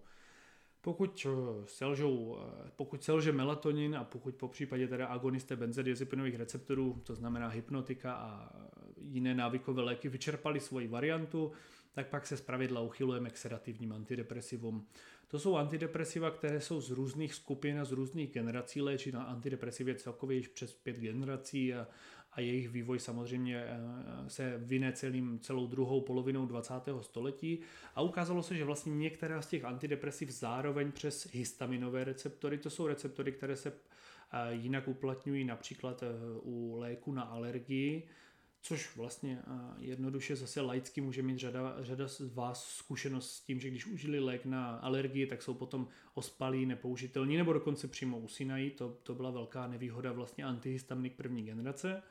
Pokud eh, selžou, eh, pokud selže melatonin a pokud po případě teda agonisté benzodiazepinových receptorů, to znamená hypnotika a jiné návykové léky vyčerpali svoji variantu, tak pak se zpravidla uchylujeme k sedativním antidepresivům. To jsou antidepresiva, které jsou z různých skupin a z různých generací léčí. Na antidepresivě celkově již přes pět generací a, a jejich vývoj samozřejmě eh, se vyne celým, celou druhou polovinou 20. století a ukázalo se, že vlastně některá z těch antidepresiv zároveň přes histaminové receptory, to jsou receptory, které se eh, jinak uplatňují například eh, u léku na alergii, Což vlastně jednoduše zase laicky může mít řada, řada z vás zkušenost s tím, že když užili lék na alergii, tak jsou potom ospalí, nepoužitelní nebo dokonce přímo usínají. To, to byla velká nevýhoda vlastně antihistaminik první generace.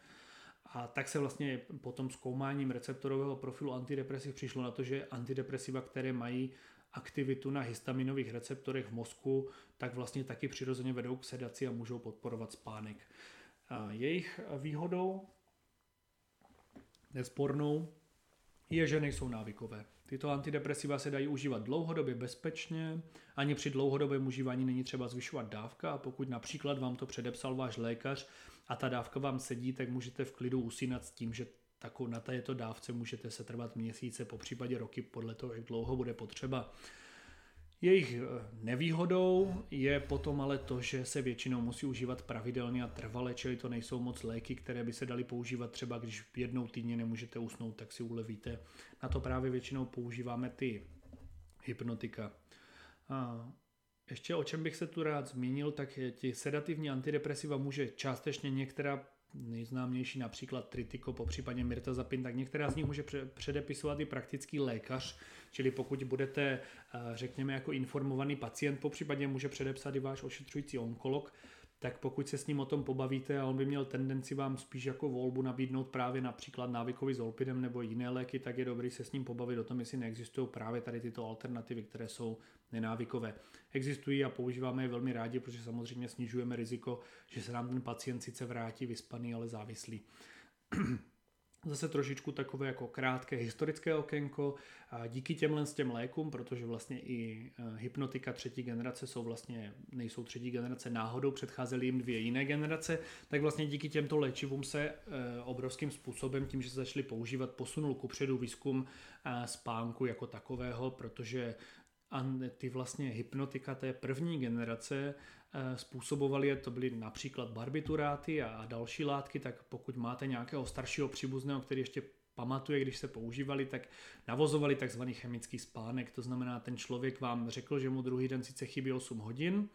A tak se vlastně potom zkoumáním receptorového profilu antidepresiv přišlo na to, že antidepresiva, které mají aktivitu na histaminových receptorech v mozku, tak vlastně taky přirozeně vedou k sedaci a můžou podporovat spánek. A jejich výhodou nespornou je, že nejsou návykové. Tyto antidepresiva se dají užívat dlouhodobě bezpečně, ani při dlouhodobém užívání není třeba zvyšovat dávka a pokud například vám to předepsal váš lékař a ta dávka vám sedí, tak můžete v klidu usínat s tím, že takovou na této dávce můžete se trvat měsíce, po případě roky, podle toho, jak dlouho bude potřeba. Jejich eh, nevýhodou je potom ale to, že se většinou musí užívat pravidelně a trvale, čili to nejsou moc léky, které by se daly používat třeba, když jednou týdně nemůžete usnout, tak si ulevíte. Na to právě většinou používáme ty hypnotika. A ještě o čem bych se tu rád zmínil, tak ti sedativní antidepresiva může částečně některá nejznámější například Tritiko, po případě Mirtazapin, tak některá z nich může předepisovat i praktický lékař, čili pokud budete, eh, řekněme, jako informovaný pacient, po případě může předepsat i váš ošetřující onkolog, tak pokud se s ním o tom pobavíte a on by měl tendenci vám spíš jako volbu nabídnout právě například návykový zolpidem nebo jiné léky, tak je dobrý se s ním pobavit o tom, jestli neexistují právě tady tyto alternativy, které jsou nenávykové. Existují a používáme je velmi rádi, protože samozřejmě snižujeme riziko, že se nám ten pacient sice vrátí vyspaný, ale závislý. Zase trošičku takové jako krátké historické okénko. Díky těmhle s těm lékům, protože vlastně i e, hypnotika třetí generace jsou vlastně, nejsou třetí generace náhodou, předcházely jim dvě jiné generace, tak vlastně díky těmto léčivům se e, obrovským způsobem, tím, že se začaly používat, posunul kupředu výzkum e, spánku jako takového, protože a ty vlastně hypnotika té první generace eh, způsobovaly, to byly například barbituráty a další látky, tak pokud máte nějakého staršího příbuzného, který ještě pamatuje, když se používali, tak navozovali takzvaný chemický spánek. To znamená, ten člověk vám řekl, že mu druhý den sice chybí 8 hodin,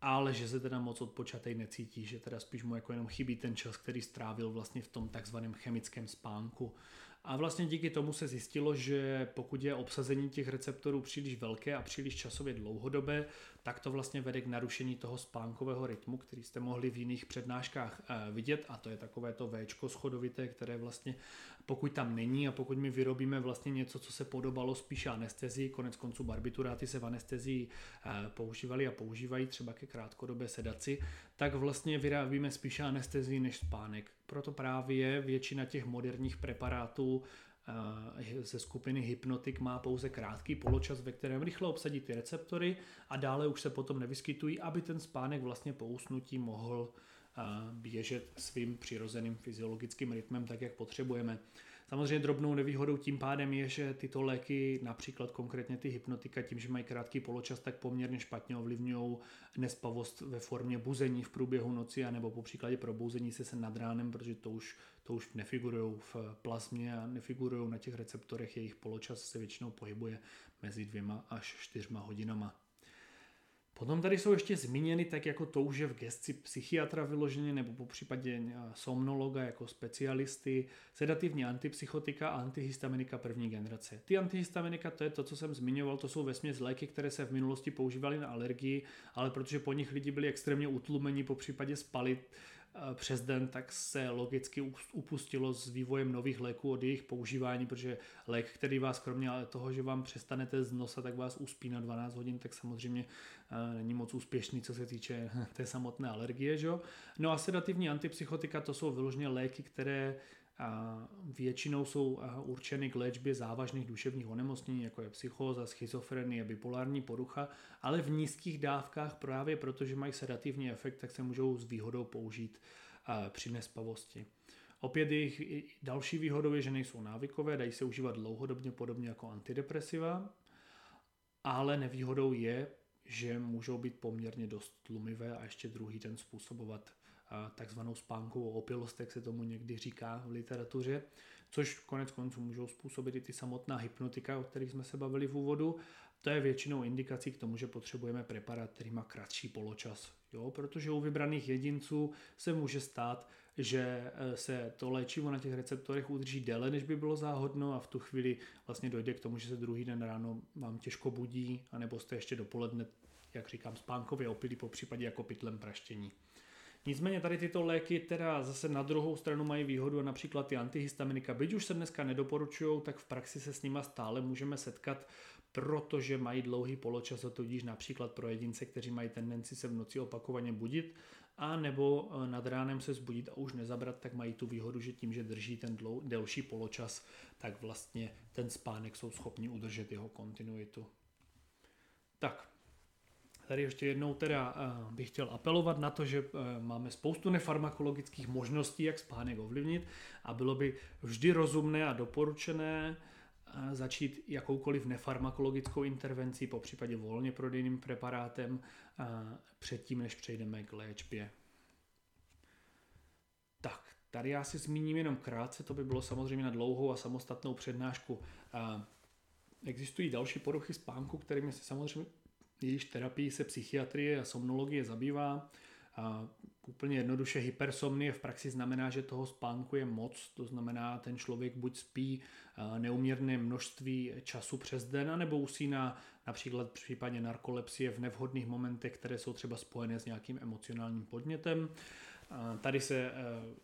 ale že se teda moc odpočatej necítí, že teda spíš mu jako jenom chybí ten čas, který strávil vlastně v tom takzvaném chemickém spánku. A vlastně díky tomu se zjistilo, že pokud je obsazení těch receptorů příliš velké a příliš časově dlouhodobé, tak to vlastně vede k narušení toho spánkového rytmu, který jste mohli v jiných přednáškách eh, vidět. A to je takové to Včko schodovité, které vlastně pokud tam není a pokud my vyrobíme vlastně něco, co se podobalo spíše anestezii, konec konců barbituráty se v anestezii eh, používali a používají třeba ke krátkodobé sedaci, tak vlastně vyrábíme spíše anestezii než spánek. Proto právě většina těch moderních preparátů eh, ze skupiny Hypnotik má pouze krátký poločas, ve kterém rychle obsadí ty receptory a dále už se potom nevyskytují, aby ten spánek vlastně po usnutí mohl běžet svým přirozeným fyziologickým rytmem tak, jak potřebujeme. Samozřejmě drobnou nevýhodou tím pádem je, že tyto léky, například konkrétně ty hypnotika, tím, že mají krátký poločas, tak poměrně špatně ovlivňují nespavost ve formě buzení v průběhu noci, anebo po příkladě probouzení se se nad ránem, protože to už, to už nefigurují v plazmě a nefigurují na těch receptorech, jejich poločas se většinou pohybuje mezi dvěma až čtyřma hodinama. Potom tady jsou ještě zmíněny tak jako to už je v gesci psychiatra vyloženě nebo po případě eh, somnologa jako specialisty, sedativní antipsychotika a antihistaminika první generace. Ty antihistaminika, to je to, co jsem zmiňoval, to jsou vesměs léky, které se v minulosti používaly na alergii, ale protože po nich lidi byli extrémně utlumeni, po případě spali, přes den, tak se logicky upustilo s vývojem nových léků od jejich používání, protože lék, který vás kromě toho, že vám přestanete z nosa, tak vás uspí na 12 hodin, tak samozřejmě eh, není moc úspěšný, co se týče té samotné alergie. Že? No a sedativní antipsychotika to jsou vyloženě léky, které většinou jsou určeny k léčbě závažných duševních onemocnění, jako je psychóza, schizofrenie, bipolární porucha, ale v nízkých dávkách právě protože mají sedativní efekt, tak se můžou s výhodou použít při nespavosti. Opět jejich další výhodou je, že nejsou návykové, dají se užívat dlouhodobně podobně jako antidepresiva, ale nevýhodou je, že můžou být poměrně dost tlumivé a ještě druhý den způsobovat takzvanou spánkovou opilost, jak se tomu někdy říká v literatuře. což konec konců můžou způsobit i ty samotná hypnotika, o kterých jsme se bavili v úvodu. To je většinou indikací k tomu, že potřebujeme preparát, který má kratší poločas. Jo? Protože u vybraných jedinců se může stát, že eh, se to léčivo na těch receptorech udrží déle, než by bylo záhodno a v tu chvíli vlastně dojde k tomu, že se druhý den ráno vám těžko budí, anebo jste ještě dopoledne, jak říkám, spánkově opilí, po případě jako pytlem praštění. Nicméně tady tyto léky teda zase na druhou stranu mají výhodu a například ty antihistaminika, byť už se dneska nedoporučují, tak v praxi se s nima stále můžeme setkat, protože mají dlouhý poločas a tudíž například pro jedince, kteří mají tendenci se v noci opakovaně budit a nebo eh, nad ránem se zbudit a už nezabrat, tak mají tu výhodu, že tím, že drží ten dlou, delší poločas, tak vlastně ten spánek jsou schopni udržet jeho kontinuitu. Tak, Tady ještě jednou teda eh, bych chtěl apelovat na to, že eh, máme spoustu nefarmakologických možností, jak spánek ovlivnit a bylo by vždy rozumné a doporučené začít jakoukoliv nefarmakologickou intervencí, po případě volně prodejným preparátem, předtím, než přejdeme k léčbě. Tak, tady já si zmíním jenom krátce, to by bylo samozřejmě na dlouhou a samostatnou přednášku. Existují další poruchy spánku, kterými se samozřejmě jejíž terapii se psychiatrie a somnologie zabývá. A úplně jednoduše hypersomnie v praxi znamená, že toho spánku je moc, to znamená, ten člověk buď spí neuměrné množství času přes den, nebo usíná například v případě narkolepsie v nevhodných momentech, které jsou třeba spojené s nějakým emocionálním podnětem. Tady se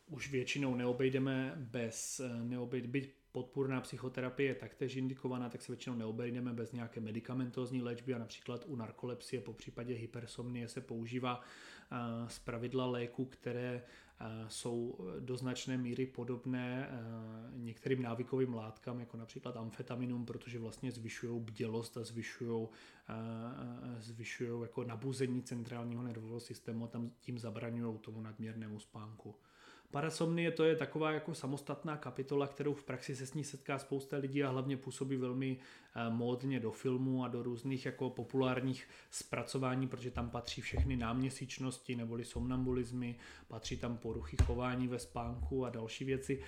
už většinou neobejdeme bez, neobejde, byť podpůrná psychoterapie je taktéž indikovaná, tak se většinou neobejdeme bez nějaké medicamentozní léčby a například u narkolepsie po případě hypersomnie se používá z pravidla léku, které jsou do značné míry podobné některým návykovým látkám, jako například amfetaminum, protože vlastně zvyšují bdělost a zvyšují, zvyšují jako nabuzení centrálního nervového systému a tam tím zabraňují tomu nadměrnému spánku. Parasomnie to je taková jako samostatná kapitola, kterou v praxi se s ní setká spousta lidí a hlavně působí velmi eh, módně do filmu a do různých jako populárních zpracování, protože tam patří všechny náměsíčnosti neboli somnambulismy, patří tam poruchy chování ve spánku a další věci.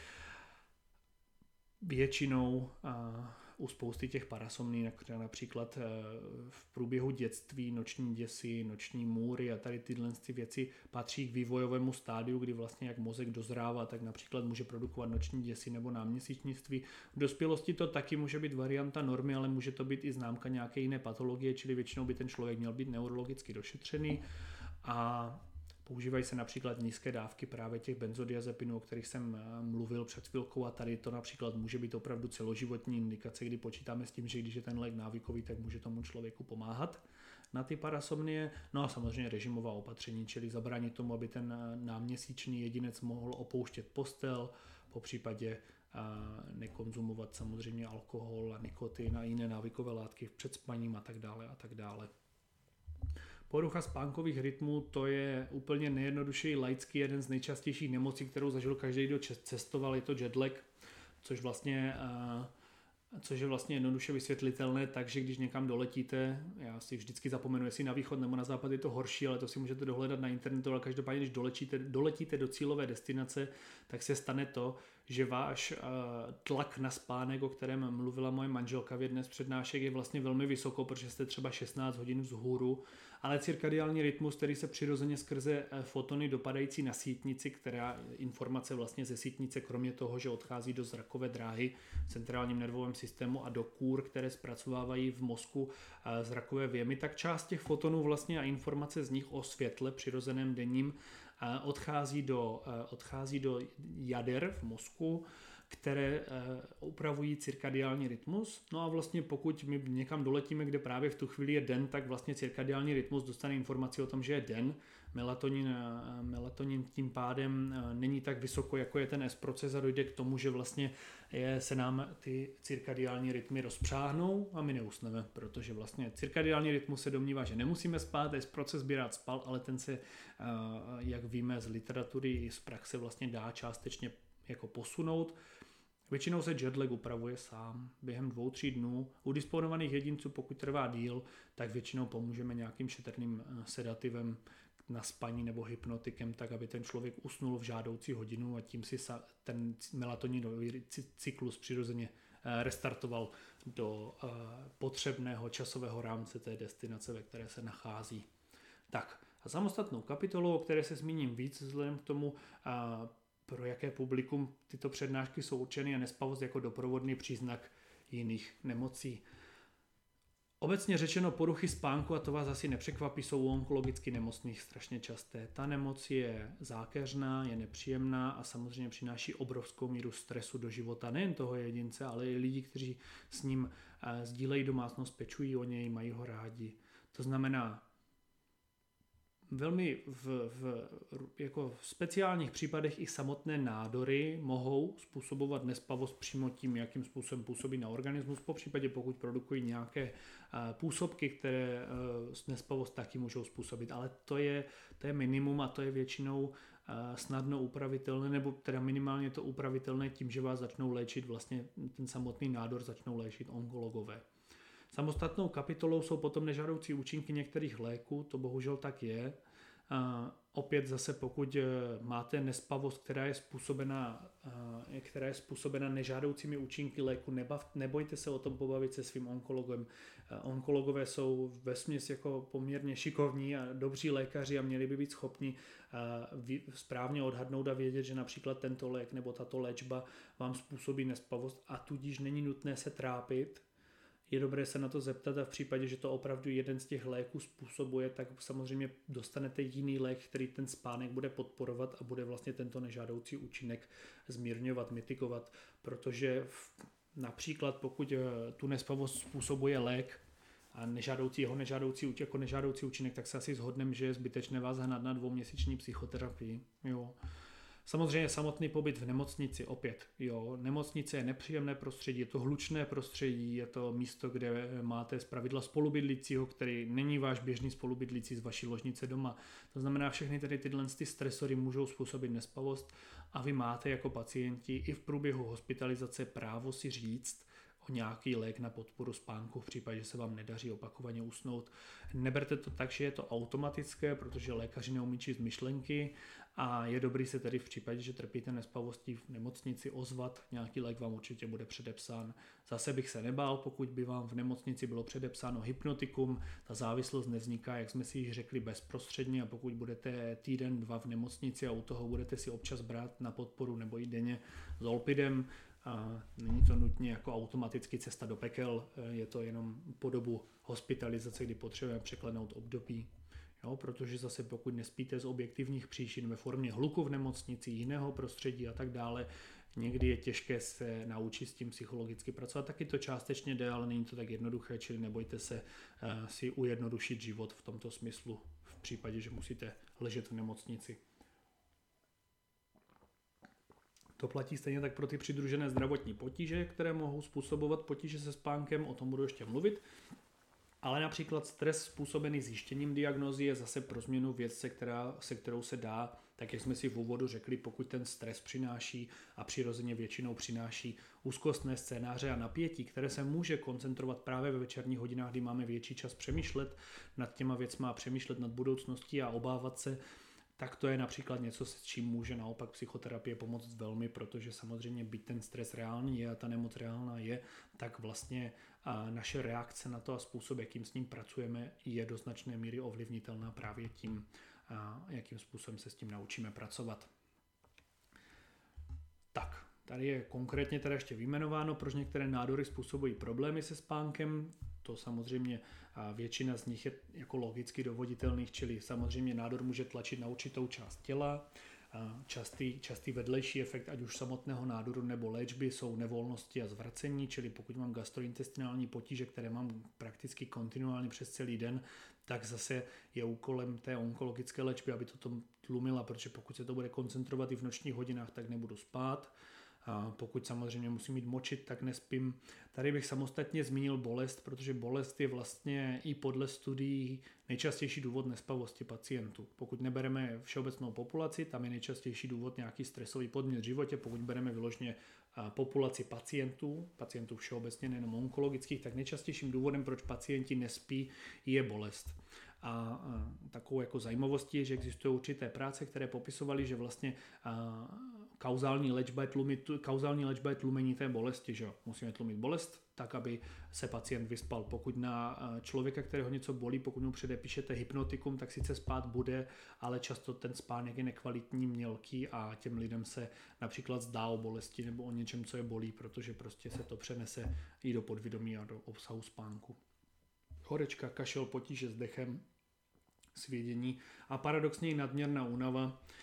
Většinou uh, u spousty těch parasomní, například eh, v průběhu dětství, noční děsy, noční můry a tady tyhle ty věci patří k vývojovému stádiu, kdy vlastně jak mozek dozrává, tak například může produkovat noční děsy nebo náměsíčnictví. V dospělosti to taky může být varianta normy, ale může to být i známka nějaké jiné patologie, čili většinou by ten člověk měl být neurologicky došetřený a Používají se například nízké dávky právě těch benzodiazepinů, o kterých jsem eh, mluvil před chvilkou a tady to například může být opravdu celoživotní indikace, kdy počítáme s tím, že když je ten lék návykový, tak může tomu člověku pomáhat na ty parasomnie. No a samozřejmě režimová opatření, čili zabránit tomu, aby ten eh, náměsíčný jedinec mohl opouštět postel, po případě eh, nekonzumovat samozřejmě alkohol a nikotin a jiné návykové látky před spaním a tak dále a tak dále. Porucha spánkových rytmů to je úplně nejjednodušší laický jeden z nejčastějších nemocí, kterou zažil každý, kdo cestoval, je to jetlag, což vlastně uh, což je vlastně jednoduše vysvětlitelné, takže když někam doletíte, já si vždycky zapomenu, jestli na východ nebo na západ je to horší, ale to si můžete dohledat na internetu, ale každopádně, když doletíte, doletíte do cílové destinace, tak se stane to, že váš uh, tlak na spánek, o kterém mluvila moje manželka v jedné z přednášek, je vlastně velmi vysoko, protože jste třeba 16 hodin vzhůru ale cirkadiální rytmus, který se přirozeně skrze eh, fotony dopadající na sítnici, která informace vlastně ze sítnice, kromě toho, že odchází do zrakové dráhy v centrálním nervovém systému a do kůr, které zpracovávají v mozku eh, zrakové věmy, tak část těch fotonů vlastně a informace z nich o světle přirozeném denním eh, odchází do, odchází do jader v mozku, které eh, upravují cirkadiální rytmus. No a vlastně pokud my někam doletíme, kde právě v tu chvíli je den, tak vlastně cirkadiální rytmus dostane informaci o tom, že je den. Melatonin, eh, melatonin tím pádem eh, není tak vysoko, jako je ten S proces a dojde k tomu, že vlastně je, se nám ty cirkadiální rytmy rozpřáhnou a my neusneme, protože vlastně cirkadiální rytmus se domnívá, že nemusíme spát, S proces by rád spal, ale ten se, jak víme z literatury i z praxe, vlastně dá částečně jako posunout. Většinou se jetlag upravuje sám během dvou, tří dnů. U disponovaných jedinců, pokud trvá díl, tak většinou pomůžeme nějakým šetrným eh, sedativem, na spaní nebo hypnotikem, tak aby ten člověk usnul v žádoucí hodinu a tím si ten melatoninový cyklus přirozeně eh, restartoval do eh, potřebného časového rámce té destinace, ve které se nachází. Tak a samostatnou kapitolu, o které se zmíním víc vzhledem k tomu, pro jaké publikum tyto přednášky jsou určeny a nespavost jako doprovodný příznak jiných nemocí. Obecně řečeno poruchy spánku, a to vás asi nepřekvapí, jsou u onkologicky nemocných strašně časté. Ta nemoc je zákeřná, je nepříjemná a samozřejmě přináší obrovskou míru stresu do života nejen toho jedince, ale i lidí, kteří s ním eh, sdílejí domácnost, pečují o něj, mají ho rádi. To znamená, velmi v, v, jako v speciálních případech i samotné nádory mohou způsobovat nespavost přímo tím, jakým způsobem působí na organismus, po případě pokud produkují nějaké eh, působky, které eh, nespavost taky můžou způsobit, ale to je, to je minimum a to je většinou eh, snadno upravitelné, nebo teda minimálně to upravitelné tím, že vás začnou léčit vlastně ten samotný nádor začnou léčit onkologové. Samostatnou kapitolou jsou potom nežádoucí účinky některých léků, to bohužel tak je. A opět zase pokud eh, máte nespavost, která je způsobena, eh, která je způsobena nežádoucími účinky léku, nebav, nebojte se o tom pobavit se svým onkologem. Eh, onkologové jsou ve směs jako poměrně šikovní a dobří lékaři a měli by být schopni správně odhadnout a vědět, že například tento lék nebo tato léčba vám způsobí nespavost a tudíž není nutné se trápit, je dobré se na to zeptat a v případě, že to opravdu jeden z těch léků způsobuje, tak samozřejmě dostanete jiný lék, který ten spánek bude podporovat a bude vlastně tento nežádoucí účinek zmírňovat, mitigovat, protože v, například pokud eh, tu nespavost způsobuje lék, a nežádoucí, jeho nežádoucí, jako nežádoucí účinek, tak se asi zhodneme, že je zbytečné vás hnat na dvouměsíční psychoterapii. Jo. Samozřejmě samotný pobyt v nemocnici opět. Jo, nemocnice je nepříjemné prostředí, je to hlučné prostředí, je to místo, kde máte zpravidla spolubydlícího, který není váš běžný spolubydlící z vaší ložnice doma. To znamená, všechny tady tyhle ty stresory můžou způsobit nespavost a vy máte jako pacienti i v průběhu hospitalizace právo si říct, o nějaký lék na podporu spánku v případě, že se vám nedaří opakovaně usnout. Neberte to tak, že je to automatické, protože lékaři neumí číst myšlenky a je dobrý se tedy v případě, že trpíte nespavostí v nemocnici ozvat, nějaký lék vám určitě bude předepsán. Zase bych se nebál, pokud by vám v nemocnici bylo předepsáno hypnotikum, ta závislost nevzniká, jak jsme si již řekli, bezprostředně. A pokud budete týden, dva v nemocnici a u toho budete si občas brát na podporu nebo i denně zolpidem, a není to nutně jako automaticky cesta do pekel, je to jenom po dobu hospitalizace, kdy potřebujeme překlenout období Jo, protože zase pokud nespíte z objektivních příčin ve formě hluku v nemocnici, jiného prostředí a tak dále, někdy je těžké se naučit s tím psychologicky pracovat. Taky to částečně jde, ale není to tak jednoduché, čili nebojte se uh, si ujednodušit život v tomto smyslu v případě, že musíte ležet v nemocnici. To platí stejně tak pro ty přidružené zdravotní potíže, které mohou způsobovat potíže se spánkem, o tom budu ještě mluvit. Ale například stres způsobený zjištěním diagnózy je zase pro změnu věc, se, která, se kterou se dá, tak jak jsme si v úvodu řekli, pokud ten stres přináší a přirozeně většinou přináší úzkostné scénáře a napětí, které se může koncentrovat právě ve večerních hodinách, kdy máme větší čas přemýšlet nad těma věcma a přemýšlet nad budoucností a obávat se, tak to je například něco, s čím může naopak psychoterapie pomoct velmi, protože samozřejmě byť ten stres reálný je a ta nemoc reálná je, tak vlastně naše reakce na to a způsob, jakým s ním pracujeme, je do značné míry ovlivnitelná právě tím, jakým způsobem se s tím naučíme pracovat. Tak, tady je konkrétně teda ještě vyjmenováno, proč některé nádory způsobují problémy se spánkem. To samozřejmě většina z nich je jako logicky dovoditelných, čili samozřejmě nádor může tlačit na určitou část těla, Častý, častý vedlejší efekt ať už samotného nádoru nebo léčby jsou nevolnosti a zvracení, čili pokud mám gastrointestinální potíže, které mám prakticky kontinuálně přes celý den, tak zase je úkolem té onkologické léčby, aby to tlumila, protože pokud se to bude koncentrovat i v nočních hodinách, tak nebudu spát pokud samozřejmě musím mít močit, tak nespím. Tady bych samostatně zmínil bolest, protože bolest je vlastně i podle studií nejčastější důvod nespavosti pacientů. Pokud nebereme všeobecnou populaci, tam je nejčastější důvod nějaký stresový podmět v životě. Pokud bereme vyložně populaci pacientů, pacientů všeobecně, nejenom onkologických, tak nejčastějším důvodem, proč pacienti nespí, je bolest. A takovou jako zajímavostí je, že existují určité práce, které popisovaly, že vlastně kauzální léčba je, tlumit, kauzální léčba je tlumení té bolesti, že musíme tlumit bolest tak, aby se pacient vyspal. Pokud na člověka, kterého něco bolí, pokud mu předepíšete hypnotikum, tak sice spát bude, ale často ten spánek je nekvalitní, mělký a těm lidem se například zdá o bolesti nebo o něčem, co je bolí, protože prostě se to přenese i do podvědomí a do obsahu spánku. Horečka, kašel, potíže s dechem, svědění a paradoxně i nadměrná únava eh,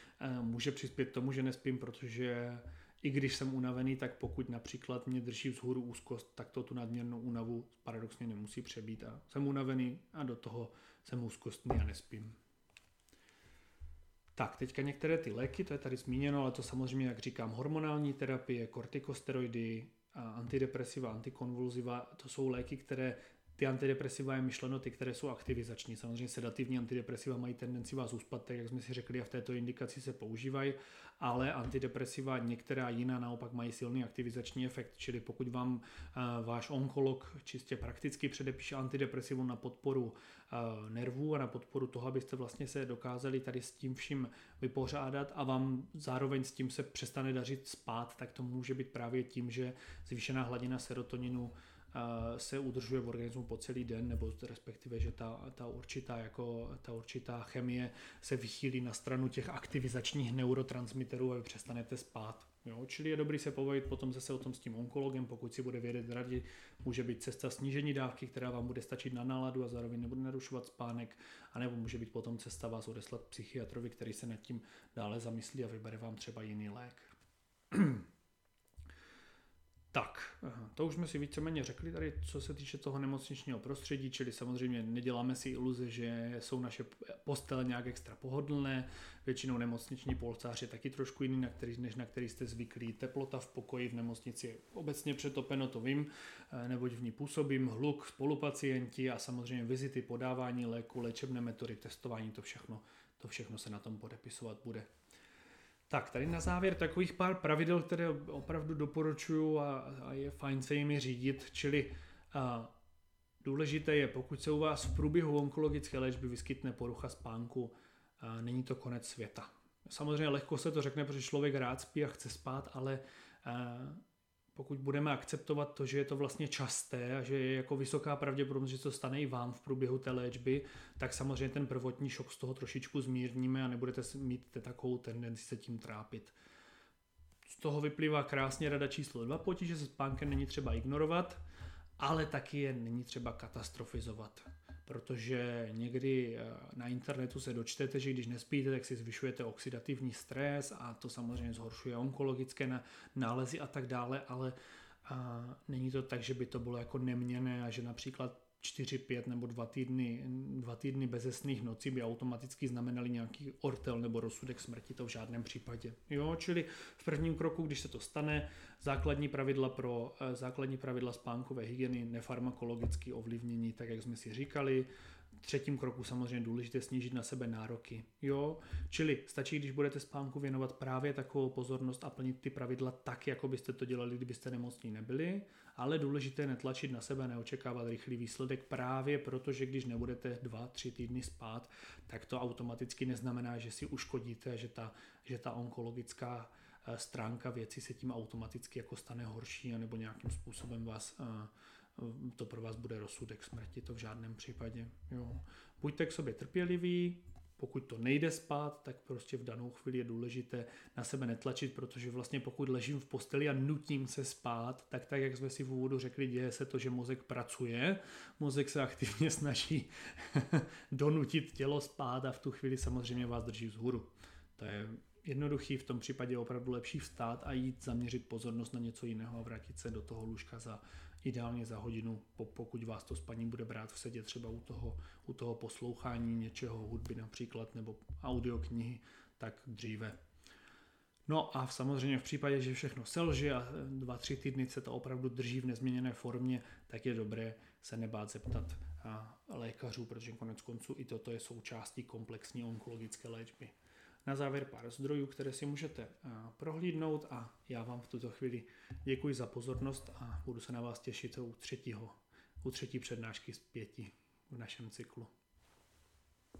může přispět tomu, že nespím, protože i když jsem unavený, tak pokud například mě drží vzhůru úzkost, tak to tu nadměrnou únavu paradoxně nemusí přebít a jsem unavený a do toho jsem úzkostný a nespím. Tak, teďka některé ty léky, to je tady zmíněno, ale to samozřejmě, jak říkám, hormonální terapie, kortikosteroidy, antidepresiva, antikonvulziva, to jsou léky, které ty antidepresiva je myšleno ty, které jsou aktivizační. Samozřejmě sedativní antidepresiva mají tendenci vás uspat, tak jak jsme si řekli, a v této indikaci se používají, ale antidepresiva některá jiná naopak mají silný aktivizační efekt, čili pokud vám uh, váš onkolog čistě prakticky předepíše antidepresivu na podporu uh, nervů a na podporu toho, abyste vlastně se dokázali tady s tím vším vypořádat a vám zároveň s tím se přestane dařit spát, tak to může být právě tím, že zvýšená hladina serotoninu se udržuje v organismu po celý den, nebo respektive, že ta, ta, určitá, jako, ta určitá chemie se vychýlí na stranu těch aktivizačních neurotransmiterů a vy přestanete spát. Jo? Čili je dobrý se pobavit potom zase o tom s tím onkologem, pokud si bude vědět radi, může být cesta snížení dávky, která vám bude stačit na náladu a zároveň nebude narušovat spánek, anebo může být potom cesta vás odeslat psychiatrovi, který se nad tím dále zamyslí a vybere vám třeba jiný lék. Tak, to už jsme si víceméně řekli tady, co se týče toho nemocničního prostředí, čili samozřejmě neděláme si iluze, že jsou naše postele nějak extra pohodlné, většinou nemocniční polcář je taky trošku jiný, na který, než na který jste zvyklí. Teplota v pokoji v nemocnici je obecně přetopeno, to vím, eh, neboť v ní působím, hluk, spolupacienti a samozřejmě vizity, podávání léku, léčebné metody, testování, to všechno, to všechno se na tom podepisovat bude. Tak, tady na závěr takových pár pravidel, které opravdu doporučuju a, a je fajn se jimi řídit, čili a, důležité je, pokud se u vás v průběhu onkologické léčby vyskytne porucha spánku, a, není to konec světa. Samozřejmě lehko se to řekne, protože člověk rád spí a chce spát, ale a, pokud budeme akceptovat to, že je to vlastně časté a že je jako vysoká pravděpodobnost, že to stane i vám v průběhu té léčby, tak samozřejmě ten prvotní šok z toho trošičku zmírníme a nebudete mít takovou tendenci se tím trápit. Z toho vyplývá krásně rada číslo 2. Potíže se spánkem není třeba ignorovat, ale taky je není třeba katastrofizovat protože někdy eh, na internetu se dočtete, že když nespíte, tak si zvyšujete oxidativní stres a to samozřejmě zhoršuje onkologické nálezy a tak dále, ale a eh, není to tak, že by to bylo jako neměné a že například 4, 5 nebo 2 týdny, dva týdny bezesných nocí by automaticky znamenali nějaký ortel nebo rozsudek smrti, to v žádném případě. Jo, čili v prvním kroku, když se to stane, základní pravidla pro eh, základní pravidla spánkové hygieny, nefarmakologické ovlivnění, tak jak jsme si říkali, třetím kroku samozřejmě důležité snížit na sebe nároky. Jo? Čili stačí, když budete spánku věnovat právě takovou pozornost a plnit ty pravidla tak, jako byste to dělali, kdybyste nemocní nebyli, ale důležité netlačit na sebe, neočekávat rychlý výsledek právě proto, že když nebudete dva, tři týdny spát, tak to automaticky neznamená, že si uškodíte, že ta, že ta onkologická eh, stránka věci se tím automaticky jako stane horší, nebo nějakým způsobem vás uh, to pro vás bude rozsudek smrti, to v žádném případě. Jo. Buďte k sobě trpěliví, pokud to nejde spát, tak prostě v danou chvíli je důležité na sebe netlačit, protože vlastně pokud ležím v posteli a nutím se spát, tak tak, jak jsme si v úvodu řekli, děje se to, že mozek pracuje, mozek se aktivně snaží donutit tělo spát a v tu chvíli samozřejmě vás drží vzhůru. To je jednoduchý, v tom případě je opravdu lepší vstát a jít zaměřit pozornost na něco jiného a vrátit se do toho lůžka za ideálně za hodinu, pokud vás to spaní bude brát v sedě třeba u toho, u toho poslouchání něčeho, hudby například, nebo audioknihy, tak dříve. No a samozřejmě v případě, že všechno selže a dva, tři týdny se to opravdu drží v nezměněné formě, tak je dobré se nebát zeptat lékařů, protože konec konců i toto je součástí komplexní onkologické léčby. Na závěr pár zdrojů, které si můžete eh, prohlídnout a já vám v tuto chvíli děkuji za pozornost a budu se na vás těšit u třetího, u třetí přednášky z pěti v našem cyklu.